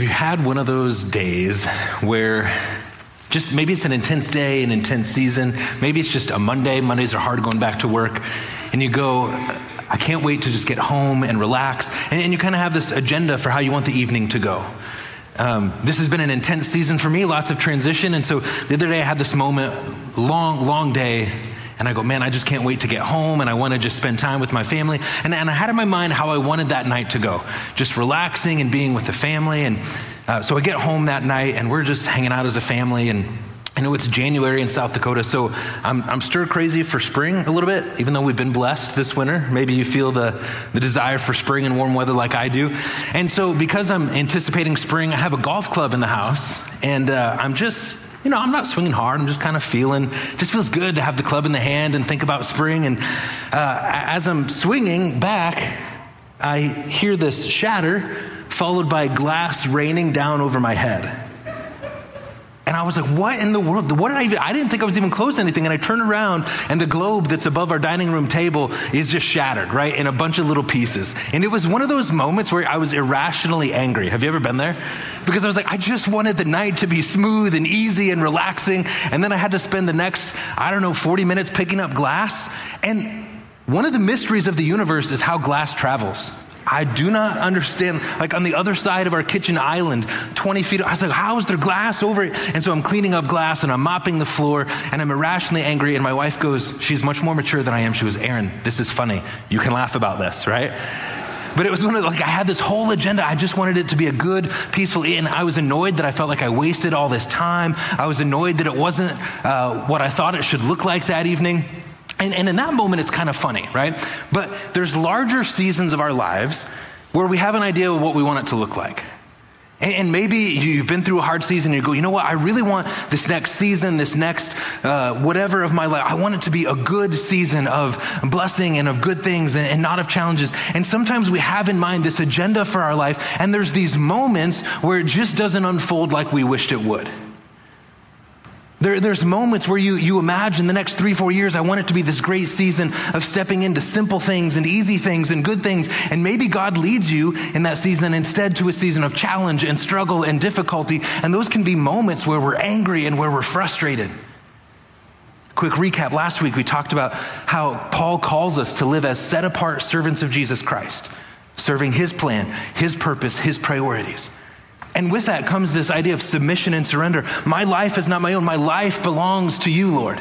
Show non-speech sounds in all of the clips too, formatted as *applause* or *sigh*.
Have you had one of those days where just maybe it's an intense day, an intense season, maybe it's just a Monday, Mondays are hard going back to work, and you go, I can't wait to just get home and relax. And, and you kind of have this agenda for how you want the evening to go. Um, this has been an intense season for me, lots of transition. And so the other day I had this moment, long, long day, and I go, man, I just can't wait to get home and I want to just spend time with my family. And, and I had in my mind how I wanted that night to go, just relaxing and being with the family. And uh, so I get home that night and we're just hanging out as a family. And I know it's January in South Dakota, so I'm, I'm stir crazy for spring a little bit, even though we've been blessed this winter. Maybe you feel the, the desire for spring and warm weather like I do. And so, because I'm anticipating spring, I have a golf club in the house, and uh, I'm just you know, I'm not swinging hard. I'm just kind of feeling, just feels good to have the club in the hand and think about spring. And uh, as I'm swinging back, I hear this shatter followed by glass raining down over my head. I was like, what in the world? What did I even, I didn't think I was even close to anything. And I turn around and the globe that's above our dining room table is just shattered, right? In a bunch of little pieces. And it was one of those moments where I was irrationally angry. Have you ever been there? Because I was like, I just wanted the night to be smooth and easy and relaxing. And then I had to spend the next, I don't know, 40 minutes picking up glass. And one of the mysteries of the universe is how glass travels. I do not understand. Like on the other side of our kitchen island, 20 feet, I was like, how is there glass over it? And so I'm cleaning up glass and I'm mopping the floor and I'm irrationally angry. And my wife goes, she's much more mature than I am. She goes, Aaron, this is funny. You can laugh about this, right? But it was one of like I had this whole agenda. I just wanted it to be a good, peaceful. And I was annoyed that I felt like I wasted all this time. I was annoyed that it wasn't uh, what I thought it should look like that evening. And, and in that moment, it's kind of funny, right? But there's larger seasons of our lives where we have an idea of what we want it to look like. And maybe you've been through a hard season and you go, you know what? I really want this next season, this next uh, whatever of my life. I want it to be a good season of blessing and of good things and, and not of challenges. And sometimes we have in mind this agenda for our life, and there's these moments where it just doesn't unfold like we wished it would. There, there's moments where you, you imagine the next three, four years, I want it to be this great season of stepping into simple things and easy things and good things. And maybe God leads you in that season instead to a season of challenge and struggle and difficulty. And those can be moments where we're angry and where we're frustrated. Quick recap last week, we talked about how Paul calls us to live as set apart servants of Jesus Christ, serving his plan, his purpose, his priorities. And with that comes this idea of submission and surrender. My life is not my own, my life belongs to you, Lord.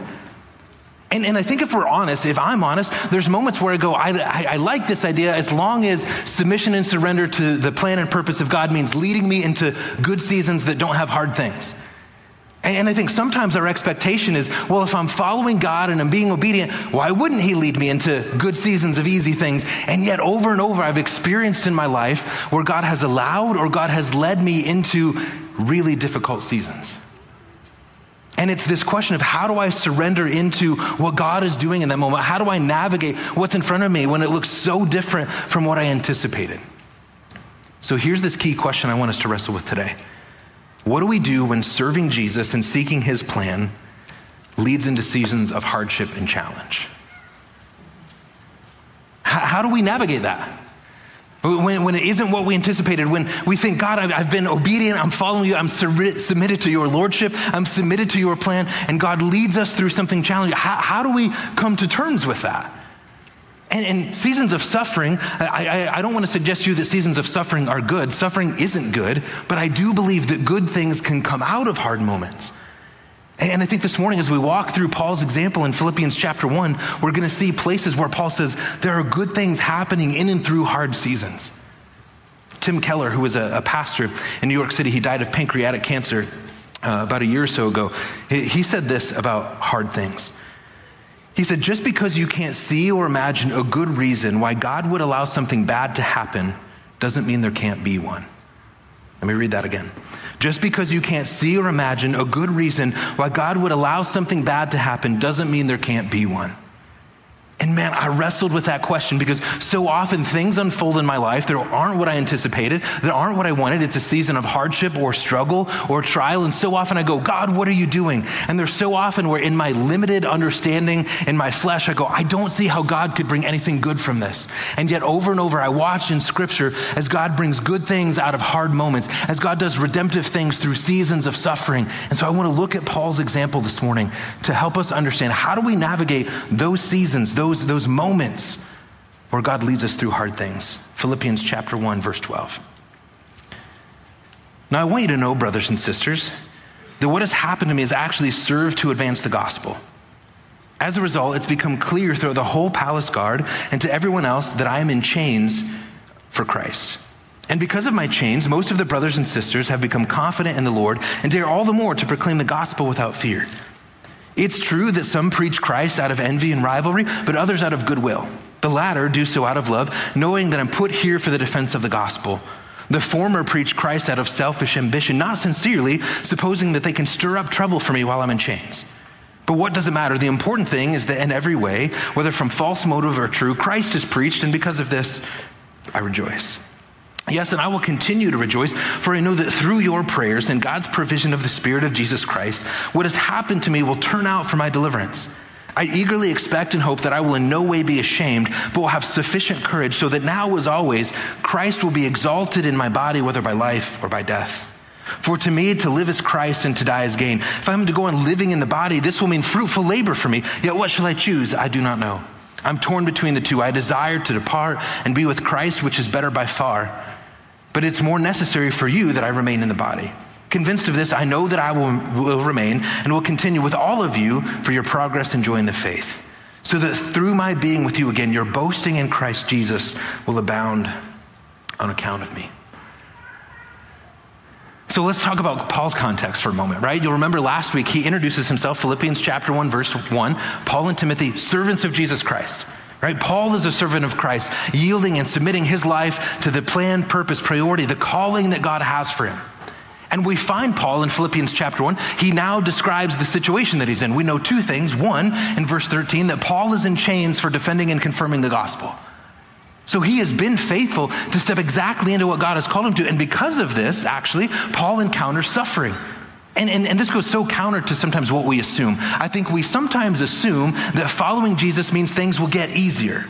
And, and I think if we're honest, if I'm honest, there's moments where I go, I, I, I, like this idea as long as submission and surrender to the plan and purpose of God means leading me into good seasons that don't have hard things. And I think sometimes our expectation is, well, if I'm following God and I'm being obedient, why wouldn't He lead me into good seasons of easy things? And yet, over and over, I've experienced in my life where God has allowed or God has led me into really difficult seasons. And it's this question of how do I surrender into what God is doing in that moment? How do I navigate what's in front of me when it looks so different from what I anticipated? So here's this key question I want us to wrestle with today. What do we do when serving Jesus and seeking his plan leads into seasons of hardship and challenge? How, how do we navigate that? When, when, it isn't what we anticipated, when we think, God, I've, I've been obedient, I'm following you, I'm submitted to your lordship, I'm submitted to your plan, and God leads us through something challenging. How do we come to terms with that? And seasons of suffering, I, I, I, don't want to suggest to you that seasons of suffering are good. Suffering isn't good, but I do believe that good things can come out of hard moments. And I think this morning, as we walk through Paul's example in Philippians chapter 1, we're going to see places where Paul says there are good things happening in and through hard seasons. Tim Keller, who was a, a pastor in New York City, he died of pancreatic cancer uh, about a year or so ago. He, he said this about hard things. He said, just because you can't see or imagine a good reason why God would allow something bad to happen doesn't mean there can't be one. Let me read that again. Just because you can't see or imagine a good reason why God would allow something bad to happen doesn't mean there can't be one. And man, I wrestled with that question because so often things unfold in my life that aren't what I anticipated, that aren't what I wanted. It's a season of hardship or struggle or trial. And so often I go, God, what are you doing? And there's so often where in my limited understanding in my flesh, I go, I don't see how God could bring anything good from this. And yet over and over, I watch in scripture as God brings good things out of hard moments, as God does redemptive things through seasons of suffering. And so I want to look at Paul's example this morning to help us understand how do we navigate those seasons, those those, those moments where God leads us through hard things. Philippians chapter 1, verse 12. Now, I want you to know, brothers and sisters, that what has happened to me has actually served to advance the gospel. As a result, it's become clear throughout the whole palace guard and to everyone else that I am in chains for Christ. And because of my chains, most of the brothers and sisters have become confident in the Lord and dare all the more to proclaim the gospel without fear. It's true that some preach Christ out of envy and rivalry, but others out of goodwill. The latter do so out of love, knowing that I'm put here for the defense of the gospel. The former preach Christ out of selfish ambition, not sincerely, supposing that they can stir up trouble for me while I'm in chains. But what does it matter? The important thing is that in every way, whether from false motive or true, Christ is preached, and because of this, I rejoice. Yes, and I will continue to rejoice, for I know that through your prayers and God's provision of the Spirit of Jesus Christ, what has happened to me will turn out for my deliverance. I eagerly expect and hope that I will in no way be ashamed, but will have sufficient courage so that now, as always, Christ will be exalted in my body, whether by life or by death. For to me, to live is Christ and to die is gain. If I'm to go on living in the body, this will mean fruitful labor for me. Yet what shall I choose? I do not know. I'm torn between the two. I desire to depart and be with Christ, which is better by far but it's more necessary for you that I remain in the body. Convinced of this, I know that I will, will remain and will continue with all of you for your progress in joy in the faith, so that through my being with you again, your boasting in Christ Jesus will abound on account of me. So let's talk about Paul's context for a moment, right? You'll remember last week he introduces himself, Philippians chapter 1, verse 1, Paul and Timothy, servants of Jesus Christ. Right? Paul is a servant of Christ, yielding and submitting his life to the plan, purpose, priority, the calling that God has for him. And we find Paul in Philippians chapter 1. He now describes the situation that he's in. We know two things. One, in verse 13, that Paul is in chains for defending and confirming the gospel. So he has been faithful to step exactly into what God has called him to. And because of this, actually, Paul encounters suffering. And, and, and, this goes so counter to sometimes what we assume. I think we sometimes assume that following Jesus means things will get easier.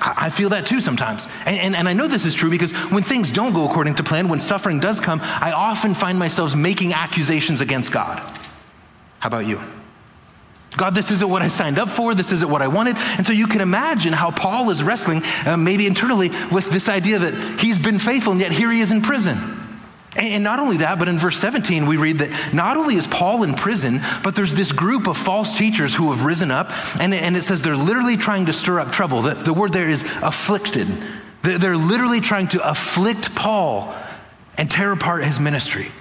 I, feel that too sometimes. And, and, and I know this is true because when things don't go according to plan, when suffering does come, I often find myself making accusations against God. How about you? God, this isn't what I signed up for. This isn't what I wanted. And so you can imagine how Paul is wrestling, uh, maybe internally, with this idea that he's been faithful and yet here he is in prison. And not only that, but in verse 17, we read that not only is Paul in prison, but there's this group of false teachers who have risen up, and, and it says they're literally trying to stir up trouble. The, the word there is afflicted. They're literally trying to afflict Paul and tear apart his ministry.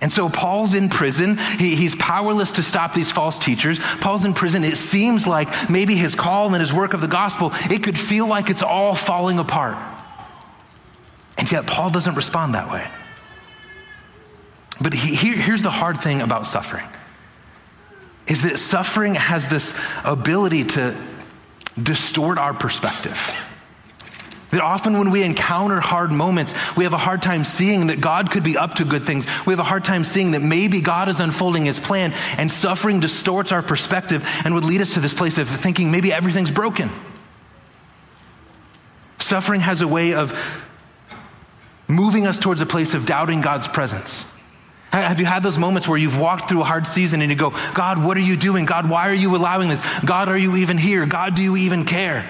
And so Paul's in prison. He, he's powerless to stop these false teachers. Paul's in prison. It seems like maybe his call and his work of the gospel, it could feel like it's all falling apart. And yet Paul doesn't respond that way. But he, here, here's the hard thing about suffering is that suffering has this ability to distort our perspective. That often when we encounter hard moments, we have a hard time seeing that God could be up to good things. We have a hard time seeing that maybe God is unfolding his plan, and suffering distorts our perspective and would lead us to this place of thinking maybe everything's broken. Suffering has a way of moving us towards a place of doubting God's presence. Have you had those moments where you've walked through a hard season and you go, God, what are you doing? God, why are you allowing this? God, are you even here? God, do you even care?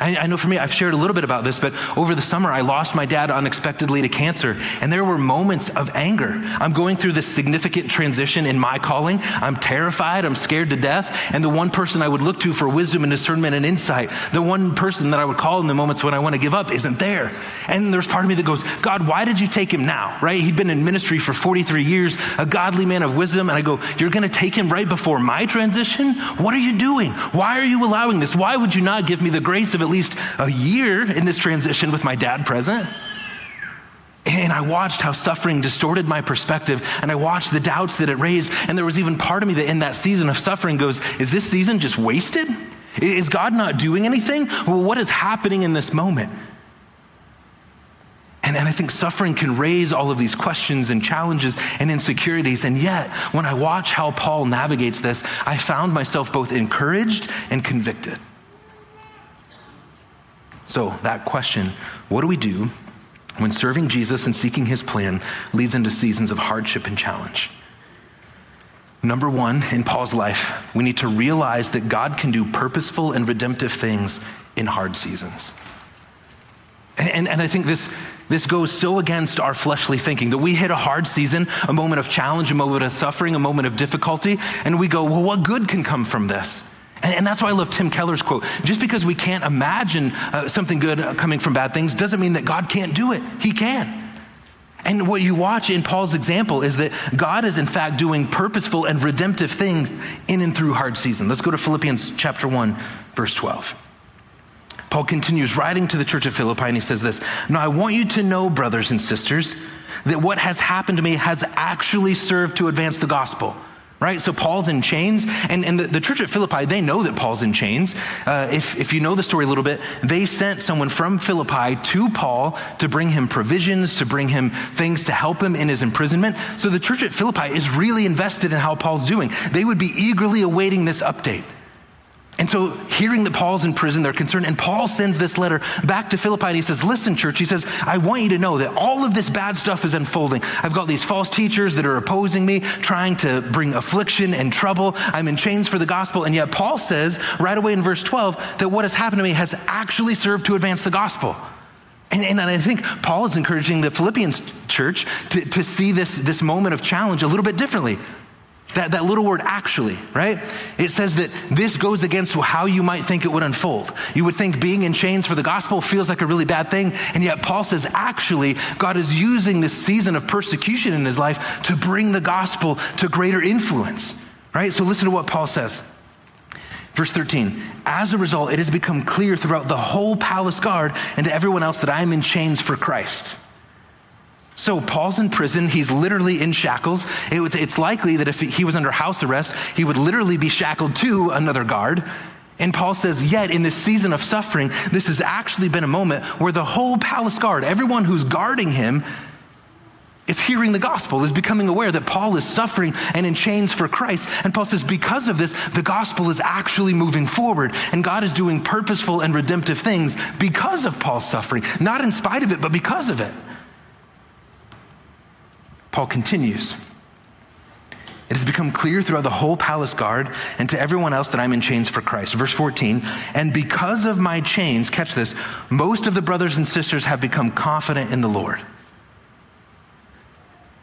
I, I, know for me, I've shared a little bit about this, but over the summer, I lost my dad unexpectedly to cancer. And there were moments of anger. I'm going through this significant transition in my calling. I'm terrified. I'm scared to death. And the one person I would look to for wisdom and discernment and insight, the one person that I would call in the moments when I want to give up, isn't there. And there's part of me that goes, God, why did you take him now? Right? He'd been in ministry for 43 years, a godly man of wisdom. And I go, You're going to take him right before my transition? What are you doing? Why are you allowing this? Why would you not give me the grace of at least a year in this transition with my dad present. And I watched how suffering distorted my perspective, and I watched the doubts that it raised. And there was even part of me that in that season of suffering goes, Is this season just wasted? Is God not doing anything? Well, what is happening in this moment? And, and I think suffering can raise all of these questions and challenges and insecurities. And yet, when I watch how Paul navigates this, I found myself both encouraged and convicted. So, that question what do we do when serving Jesus and seeking his plan leads into seasons of hardship and challenge? Number one, in Paul's life, we need to realize that God can do purposeful and redemptive things in hard seasons. And, and I think this, this goes so against our fleshly thinking that we hit a hard season, a moment of challenge, a moment of suffering, a moment of difficulty, and we go, well, what good can come from this? And, that's why I love Tim Keller's quote. Just because we can't imagine uh, something good coming from bad things doesn't mean that God can't do it. He can. And what you watch in Paul's example is that God is in fact doing purposeful and redemptive things in and through hard season. Let's go to Philippians chapter 1, verse 12. Paul continues writing to the church at Philippi and he says this Now I want you to know, brothers and sisters, that what has happened to me has actually served to advance the gospel right? So Paul's in chains, and, and the, the church at Philippi, they know that Paul's in chains. Uh, if, if you know the story a little bit, they sent someone from Philippi to Paul to bring him provisions, to bring him things to help him in his imprisonment. So the church at Philippi is really invested in how Paul's doing. They would be eagerly awaiting this update. And so, hearing that Paul's in prison, they're concerned. And Paul sends this letter back to Philippi and he says, Listen, church, he says, I want you to know that all of this bad stuff is unfolding. I've got these false teachers that are opposing me, trying to bring affliction and trouble. I'm in chains for the gospel. And yet, Paul says right away in verse 12 that what has happened to me has actually served to advance the gospel. And, and, I think Paul is encouraging the Philippians church to, to see this, this moment of challenge a little bit differently. That, that little word actually, right? It says that this goes against how you might think it would unfold. You would think being in chains for the gospel feels like a really bad thing. And yet, Paul says, actually, God is using this season of persecution in his life to bring the gospel to greater influence, right? So, listen to what Paul says. Verse 13, as a result, it has become clear throughout the whole palace guard and to everyone else that I am in chains for Christ. So Paul's in prison. He's literally in shackles. It was, it's likely that if he was under house arrest, he would literally be shackled to another guard. And Paul says, yet in this season of suffering, this has actually been a moment where the whole palace guard, everyone who's guarding him, is hearing the gospel, is becoming aware that Paul is suffering and in chains for Christ. And Paul says, because of this, the gospel is actually moving forward, and God is doing purposeful and redemptive things because of Paul's suffering, not in spite of it, but because of it. Paul continues. It has become clear throughout the whole palace guard and to everyone else that I'm in chains for Christ. Verse 14, and because of my chains, catch this, most of the brothers and sisters have become confident in the Lord.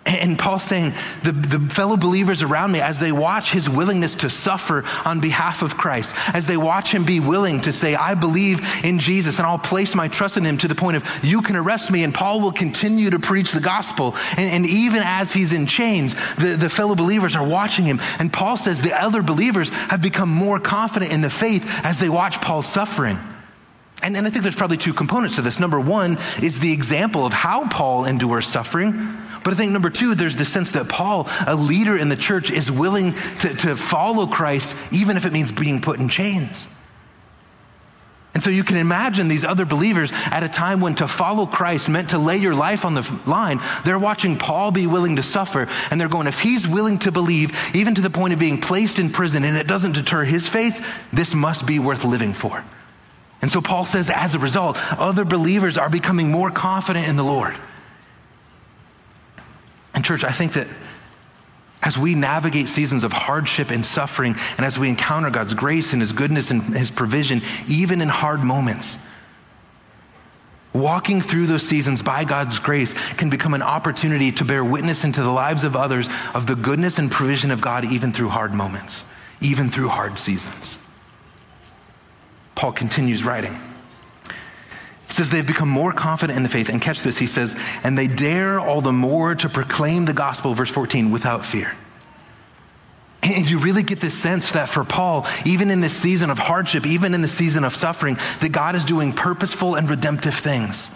And Paul's saying, the, the fellow believers around me, as they watch his willingness to suffer on behalf of Christ, as they watch him be willing to say, I believe in Jesus and I'll place my trust in him to the point of, you can arrest me, and Paul will continue to preach the gospel. And, and even as he's in chains, the, the fellow believers are watching him. And Paul says the other believers have become more confident in the faith as they watch Paul's suffering. And, and I think there's probably two components to this. Number one is the example of how Paul endures suffering. But I think number two, there's the sense that Paul, a leader in the church, is willing to, to follow Christ, even if it means being put in chains. And so you can imagine these other believers at a time when to follow Christ meant to lay your life on the line. They're watching Paul be willing to suffer, and they're going, if he's willing to believe, even to the point of being placed in prison, and it doesn't deter his faith, this must be worth living for. And so Paul says, as a result, other believers are becoming more confident in the Lord. And, church, I think that as we navigate seasons of hardship and suffering, and as we encounter God's grace and His goodness and His provision, even in hard moments, walking through those seasons by God's grace can become an opportunity to bear witness into the lives of others of the goodness and provision of God, even through hard moments, even through hard seasons. Paul continues writing. Says they've become more confident in the faith. And catch this, he says, and they dare all the more to proclaim the gospel, verse 14, without fear. And you really get this sense that for Paul, even in this season of hardship, even in the season of suffering, that God is doing purposeful and redemptive things.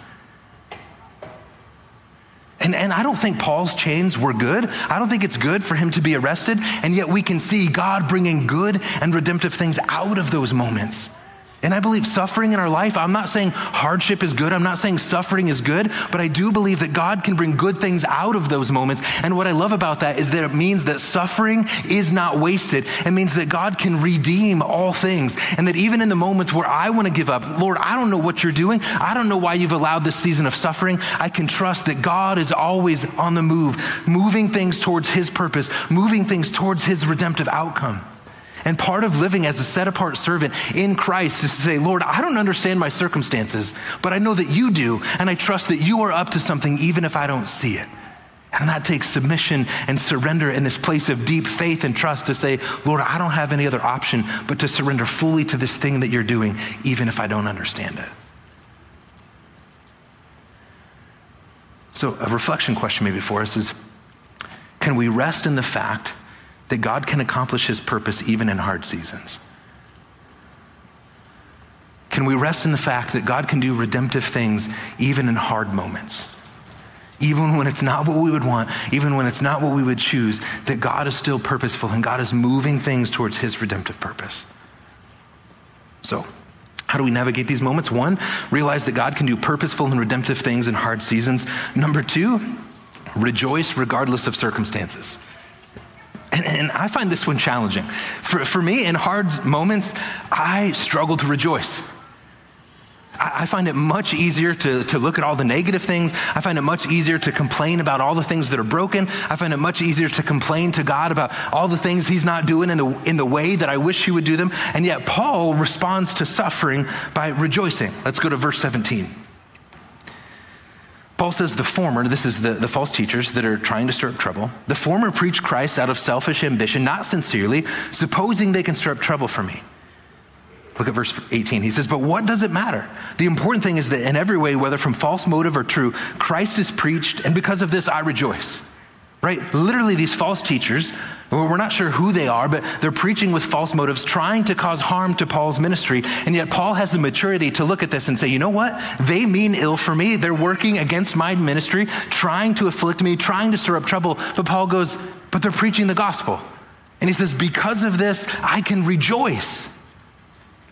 And, and I don't think Paul's chains were good. I don't think it's good for him to be arrested. And yet we can see God bringing good and redemptive things out of those moments. And I believe suffering in our life, I'm not saying hardship is good. I'm not saying suffering is good, but I do believe that God can bring good things out of those moments. And what I love about that is that it means that suffering is not wasted. It means that God can redeem all things. And that even in the moments where I want to give up, Lord, I don't know what you're doing. I don't know why you've allowed this season of suffering. I can trust that God is always on the move, moving things towards his purpose, moving things towards his redemptive outcome. And part of living as a set apart servant in Christ is to say, Lord, I don't understand my circumstances, but I know that you do, and I trust that you are up to something even if I don't see it. And that takes submission and surrender in this place of deep faith and trust to say, Lord, I don't have any other option but to surrender fully to this thing that you're doing, even if I don't understand it. So, a reflection question maybe for us is can we rest in the fact that God can accomplish his purpose even in hard seasons? Can we rest in the fact that God can do redemptive things even in hard moments? Even when it's not what we would want, even when it's not what we would choose, that God is still purposeful and God is moving things towards his redemptive purpose. So, how do we navigate these moments? One, realize that God can do purposeful and redemptive things in hard seasons. Number two, rejoice regardless of circumstances. And, and, I find this one challenging. For, for me, in hard moments, I struggle to rejoice. I, I find it much easier to, to look at all the negative things. I find it much easier to complain about all the things that are broken. I find it much easier to complain to God about all the things He's not doing in the, in the way that I wish He would do them. And yet, Paul responds to suffering by rejoicing. Let's go to verse 17. Paul says the former, this is the, the false teachers that are trying to stir up trouble, the former preach Christ out of selfish ambition, not sincerely, supposing they can stir up trouble for me. Look at verse 18. He says, But what does it matter? The important thing is that in every way, whether from false motive or true, Christ is preached, and because of this I rejoice. Right? Literally, these false teachers, we're not sure who they are, but they're preaching with false motives, trying to cause harm to Paul's ministry. And yet, Paul has the maturity to look at this and say, you know what? They mean ill for me. They're working against my ministry, trying to afflict me, trying to stir up trouble. But Paul goes, but they're preaching the gospel. And he says, because of this, I can rejoice.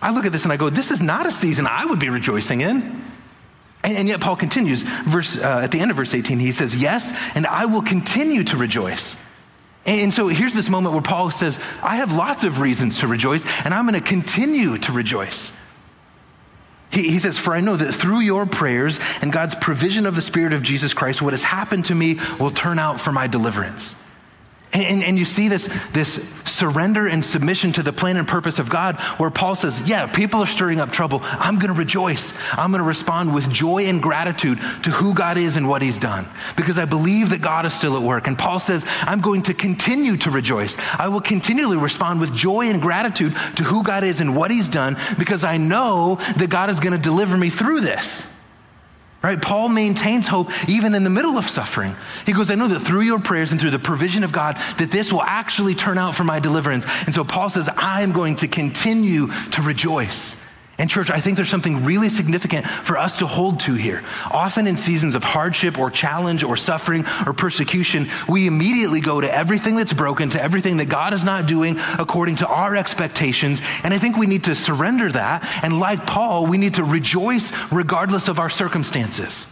I look at this and I go, this is not a season I would be rejoicing in. And, yet, Paul continues, verse, uh, at the end of verse 18, he says, Yes, and I will continue to rejoice. And so here's this moment where Paul says, I have lots of reasons to rejoice, and I'm going to continue to rejoice. He, he, says, For I know that through your prayers and God's provision of the Spirit of Jesus Christ, what has happened to me will turn out for my deliverance. And, and, you see this, this surrender and submission to the plan and purpose of God, where Paul says, Yeah, people are stirring up trouble. I'm going to rejoice. I'm going to respond with joy and gratitude to who God is and what he's done, because I believe that God is still at work. And Paul says, I'm going to continue to rejoice. I will continually respond with joy and gratitude to who God is and what he's done, because I know that God is going to deliver me through this. Right? Paul maintains hope even in the middle of suffering. He goes, I know that through your prayers and through the provision of God, that this will actually turn out for my deliverance. And so Paul says, I am going to continue to rejoice. And, church, I think there's something really significant for us to hold to here. Often in seasons of hardship or challenge or suffering or persecution, we immediately go to everything that's broken, to everything that God is not doing according to our expectations. And I think we need to surrender that. And, like Paul, we need to rejoice regardless of our circumstances.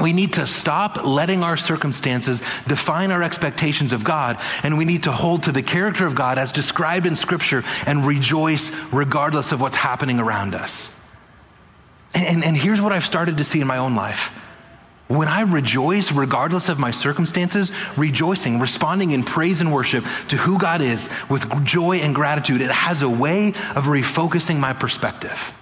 We need to stop letting our circumstances define our expectations of God, and we need to hold to the character of God as described in Scripture and rejoice regardless of what's happening around us. And, and here's what I've started to see in my own life. When I rejoice, regardless of my circumstances, rejoicing, responding in praise and worship to who God is with joy and gratitude, it has a way of refocusing my perspective.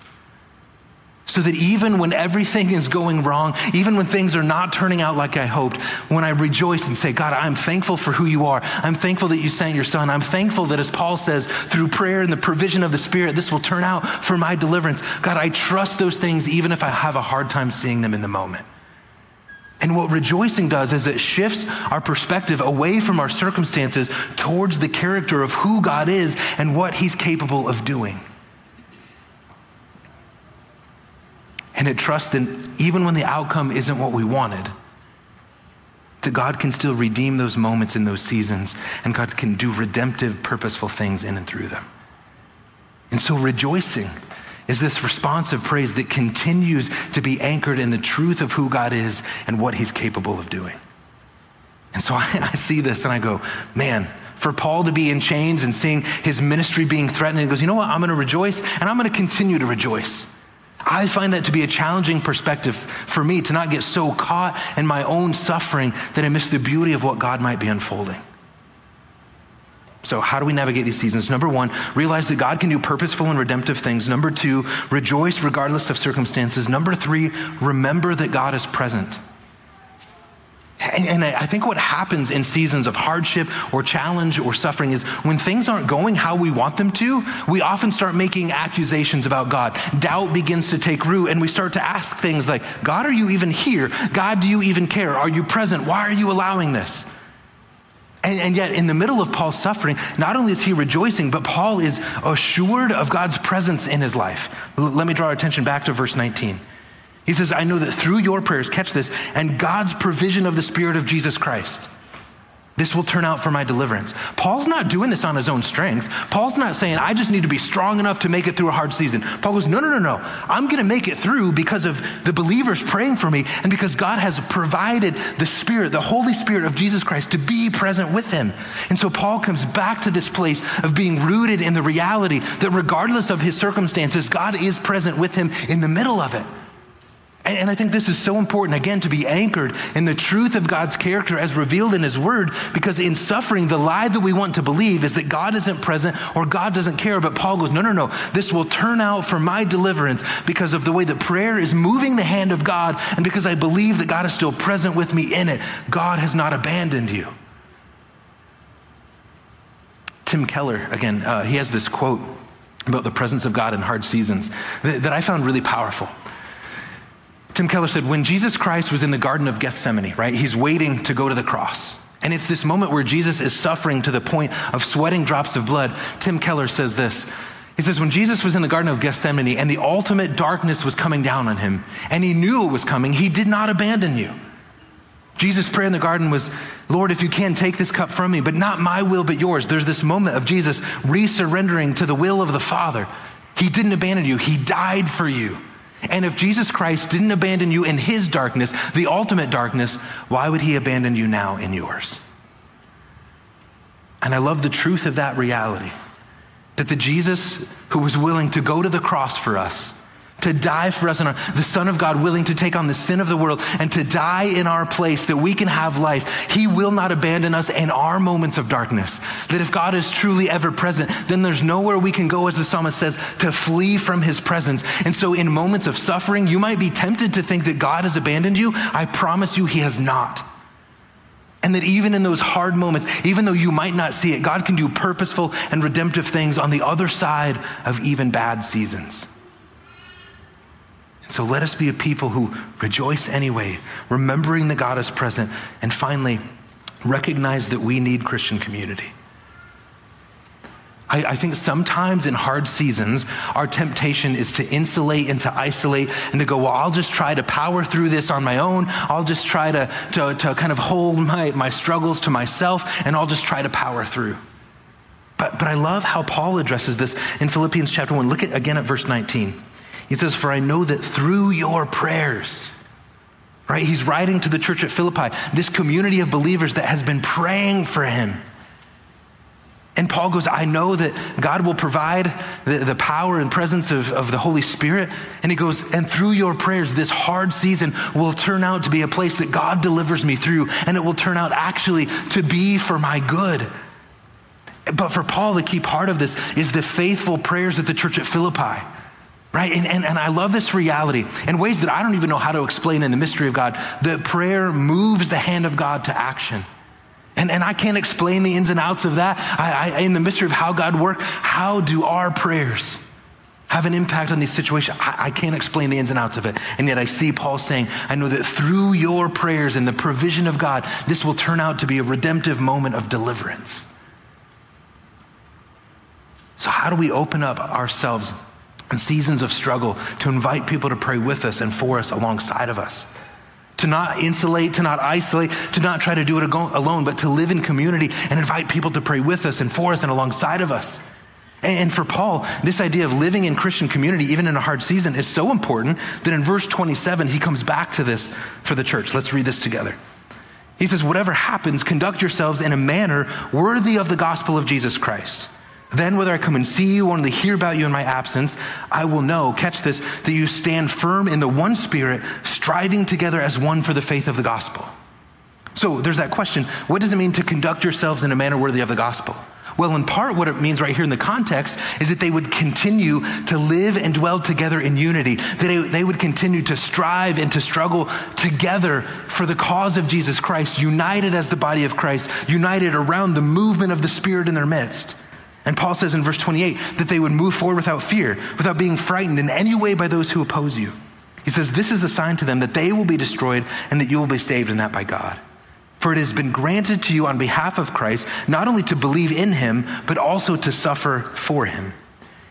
So that even when everything is going wrong, even when things are not turning out like I hoped, when I rejoice and say, God, I'm thankful for who you are. I'm thankful that you sent your son. I'm thankful that, as Paul says, through prayer and the provision of the Spirit, this will turn out for my deliverance. God, I trust those things even if I have a hard time seeing them in the moment. And what rejoicing does is it shifts our perspective away from our circumstances towards the character of who God is and what he's capable of doing. And it trusts that even when the outcome isn't what we wanted, That God can still redeem those moments in those seasons, and God can do redemptive, purposeful things in and through them. And so, rejoicing is this responsive praise that continues to be anchored in the truth of who God is and what He's capable of doing. And so *laughs* I, I see this and I go, man, for Paul to be in chains and seeing his ministry being threatened, he goes, you know what? I'm going to rejoice and I'm going to continue to rejoice. I find that to be a challenging perspective for me to not get so caught in my own suffering that I miss the beauty of what God might be unfolding. So, how do we navigate these seasons? Number one, realize that God can do purposeful and redemptive things. Number two, rejoice regardless of circumstances. Number three, remember that God is present. And, I think what happens in seasons of hardship or challenge or suffering is when things aren't going how we want them to, we often start making accusations about God. Doubt begins to take root, and we start to ask things like, God, are you even here? God, do you even care? Are you present? Why are you allowing this? And, and, yet, in the middle of Paul's suffering, not only is he rejoicing, but Paul is assured of God's presence in his life. L- let me draw our attention back to verse 19. He says, I know that through your prayers, catch this, and God's provision of the Spirit of Jesus Christ, this will turn out for my deliverance. Paul's not doing this on his own strength. Paul's not saying, I just need to be strong enough to make it through a hard season. Paul goes, No, no, no, no. I'm going to make it through because of the believers praying for me and because God has provided the Spirit, the Holy Spirit of Jesus Christ, to be present with him. And so Paul comes back to this place of being rooted in the reality that regardless of his circumstances, God is present with him in the middle of it. And I think this is so important, again, to be anchored in the truth of God's character as revealed in His Word, because in suffering, the lie that we want to believe is that God isn't present or God doesn't care. But Paul goes, no, no, no, this will turn out for my deliverance because of the way that prayer is moving the hand of God and because I believe that God is still present with me in it. God has not abandoned you. Tim Keller, again, uh, he has this quote about the presence of God in hard seasons that, that I found really powerful. Tim Keller said, when Jesus Christ was in the Garden of Gethsemane, right, he's waiting to go to the cross. And it's this moment where Jesus is suffering to the point of sweating drops of blood. Tim Keller says this. He says, when Jesus was in the Garden of Gethsemane and the ultimate darkness was coming down on him, and he knew it was coming, he did not abandon you. Jesus' prayer in the garden was, Lord, if you can, take this cup from me, but not my will, but yours. There's this moment of Jesus resurrendering to the will of the Father. He didn't abandon you, He died for you. And if Jesus Christ didn't abandon you in his darkness, the ultimate darkness, why would he abandon you now in yours? And I love the truth of that reality that the Jesus who was willing to go to the cross for us to die for us, and the Son of God willing to take on the sin of the world and to die in our place that we can have life. He will not abandon us in our moments of darkness. That if God is truly ever present, then there's nowhere we can go, as the psalmist says, to flee from his presence. And so, in moments of suffering, you might be tempted to think that God has abandoned you. I promise you, he has not. And that even in those hard moments, even though you might not see it, God can do purposeful and redemptive things on the other side of even bad seasons. So let us be a people who rejoice anyway, remembering that God is present, and finally, recognize that we need Christian community. I, I, think sometimes in hard seasons, our temptation is to insulate and to isolate and to go, well, I'll just try to power through this on my own. I'll just try to, to, to kind of hold my, my struggles to myself and I'll just try to power through. But, but I love how Paul addresses this in Philippians chapter 1. Look at, again at verse 19. He says, For I know that through your prayers, right? He's writing to the church at Philippi, this community of believers that has been praying for him. And Paul goes, I know that God will provide the, the power and presence of, of the Holy Spirit. And he goes, and through your prayers, this hard season will turn out to be a place that God delivers me through. And it will turn out actually to be for my good. But for Paul, the key part of this is the faithful prayers at the church at Philippi. Right? And, and, and I love this reality in ways that I don't even know how to explain in the mystery of God. That prayer moves the hand of God to action. And, and I can't explain the ins and outs of that. I, I, in the mystery of how God works, how do our prayers have an impact on these situations? I, I can't explain the ins and outs of it. And yet I see Paul saying, I know that through your prayers and the provision of God, this will turn out to be a redemptive moment of deliverance. So, how do we open up ourselves and seasons of struggle to invite people to pray with us and for us alongside of us. to not insulate, to not isolate, to not try to do it alone, but to live in community and invite people to pray with us and for us and alongside of us. And for Paul, this idea of living in Christian community, even in a hard season, is so important that in verse 27, he comes back to this for the church. Let's read this together. He says, Whatever happens, conduct yourselves in a manner worthy of the gospel of Jesus Christ. Then, whether I come and see you or only hear about you in my absence, I will know, catch this, that you stand firm in the one spirit, striving together as one for the faith of the gospel. So there's that question what does it mean to conduct yourselves in a manner worthy of the gospel? Well, in part, what it means right here in the context is that they would continue to live and dwell together in unity. That they would continue to strive and to struggle together for the cause of Jesus Christ, united as the body of Christ, united around the movement of the Spirit in their midst. And Paul says in verse 28 that they would move forward without fear, without being frightened in any way by those who oppose you. He says, This is a sign to them that they will be destroyed and that you will be saved, and that by God. For it has been granted to you on behalf of Christ not only to believe in him, but also to suffer for him.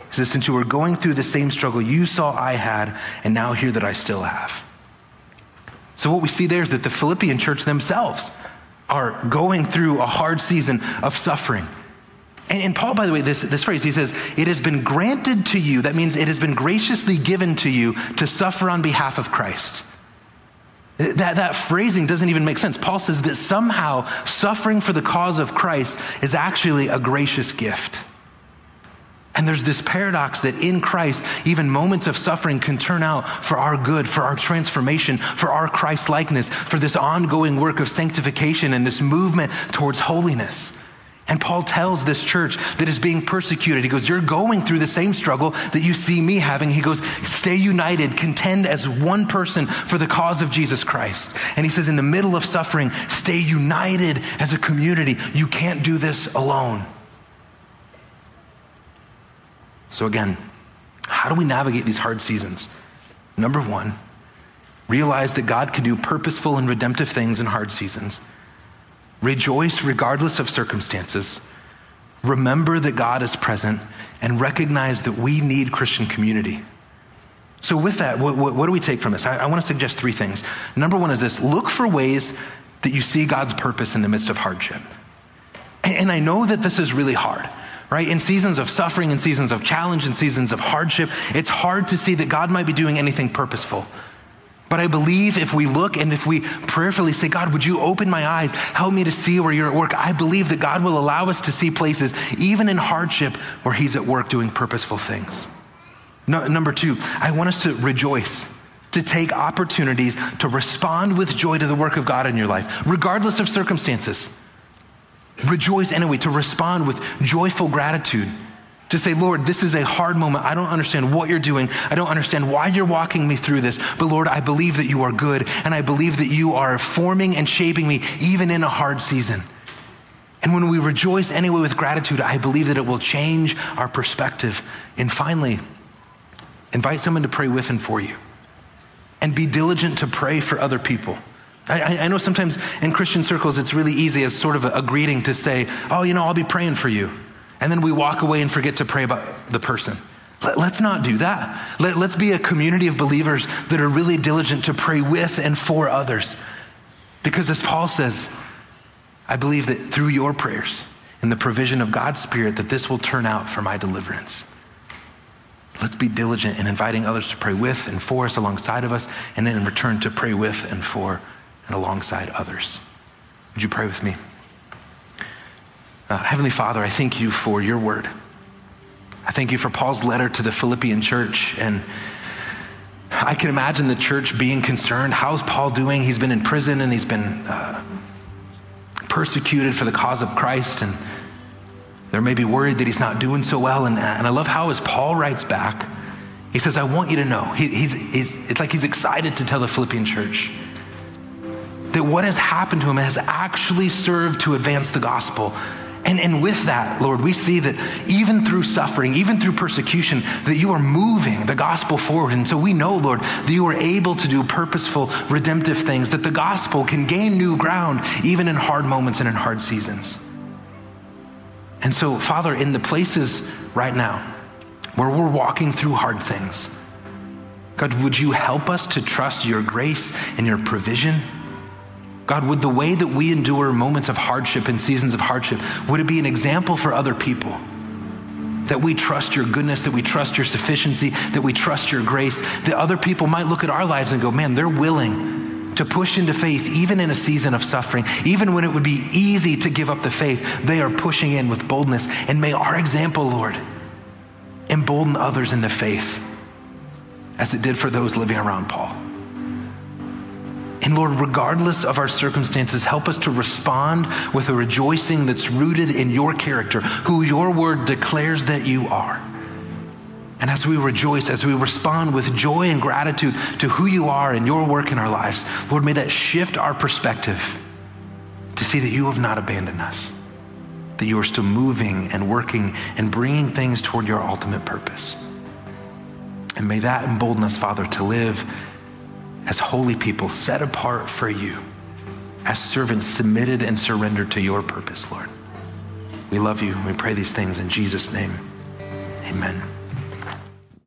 He says, Since you were going through the same struggle you saw I had, and now hear that I still have. So, what we see there is that the Philippian church themselves are going through a hard season of suffering. And, and, Paul, by the way, this, this phrase, he says, it has been granted to you. That means it has been graciously given to you to suffer on behalf of Christ. That, that phrasing doesn't even make sense. Paul says that somehow suffering for the cause of Christ is actually a gracious gift. And there's this paradox that in Christ, even moments of suffering can turn out for our good, for our transformation, for our Christ likeness, for this ongoing work of sanctification and this movement towards holiness. And Paul tells this church that is being persecuted, he goes, You're going through the same struggle that you see me having. He goes, Stay united, contend as one person for the cause of Jesus Christ. And he says, In the middle of suffering, stay united as a community. You can't do this alone. So, again, how do we navigate these hard seasons? Number one, realize that God can do purposeful and redemptive things in hard seasons. Rejoice regardless of circumstances. Remember that God is present and recognize that we need Christian community. So, with that, what, what, what do we take from this? I, I want to suggest three things. Number one is this look for ways that you see God's purpose in the midst of hardship. And, and I know that this is really hard right? In seasons of suffering, in seasons of challenge, in seasons of hardship, it's hard to see that God might be doing anything purposeful. But I believe if we look and if we prayerfully say, God, would you open my eyes? Help me to see where you're at work. I believe that God will allow us to see places, even in hardship, where He's at work doing purposeful things. No, number two, I want us to rejoice, to take opportunities to respond with joy to the work of God in your life, regardless of circumstances. Rejoice anyway, to respond with joyful gratitude to say, Lord, this is a hard moment. I don't understand what you're doing. I don't understand why you're walking me through this. But Lord, I believe that you are good, and I believe that you are forming and shaping me even in a hard season. And when we rejoice anyway with gratitude, I believe that it will change our perspective. And finally, invite someone to pray with and for you. And be diligent to pray for other people. I, I, know sometimes in Christian circles it's really easy as sort of a, a greeting to say, oh, you know, I'll be praying for you and then we walk away and forget to pray about the person. Let, us not do that. Let, let's be a community of believers that are really diligent to pray with and for others. Because as Paul says, I believe that through your prayers and the provision of God's Spirit, that this will turn out for my deliverance. Let's be diligent in inviting others to pray with and for us alongside of us, and then in return to pray with and for and alongside others. Would you pray with me? Uh, Heavenly Father, I thank you for your word. I thank you for Paul's letter to the Philippian church. And I can imagine the church being concerned. How's Paul doing? He's been in prison and he's been uh, persecuted for the cause of Christ. And they're maybe worried that he's not doing so well. And, and I love how, as Paul writes back, he says, I want you to know. He, he's, he's, it's like he's excited to tell the Philippian church that what has happened to him has actually served to advance the gospel and, and with that, Lord, we see that even through suffering, even through persecution, that you are moving the gospel forward. And so we know, Lord, that you are able to do purposeful, redemptive things, that the gospel can gain new ground even in hard moments and in hard seasons. And so, Father, in the places right now where we're walking through hard things, God, would you help us to trust your grace and your provision? God, would the way that we endure moments of hardship and seasons of hardship, would it be an example for other people? That we trust your goodness, that we trust your sufficiency, that we trust your grace, that other people might look at our lives and go, man, they're willing to push into faith even in a season of suffering, even when it would be easy to give up the faith, they are pushing in with boldness. And may our example, Lord, embolden others in the faith as it did for those living around Paul. And Lord, regardless of our circumstances, help us to respond with a rejoicing that's rooted in your character, who your word declares that you are. And as we rejoice, as we respond with joy and gratitude to who you are and your work in our lives, Lord, may that shift our perspective to see that you have not abandoned us, that you are still moving and working and bringing things toward your ultimate purpose. And may that embolden us, Father, to live as holy people set apart for you, as servants submitted and surrendered to your purpose, Lord. We love you. And we pray these things in Jesus' name. Amen.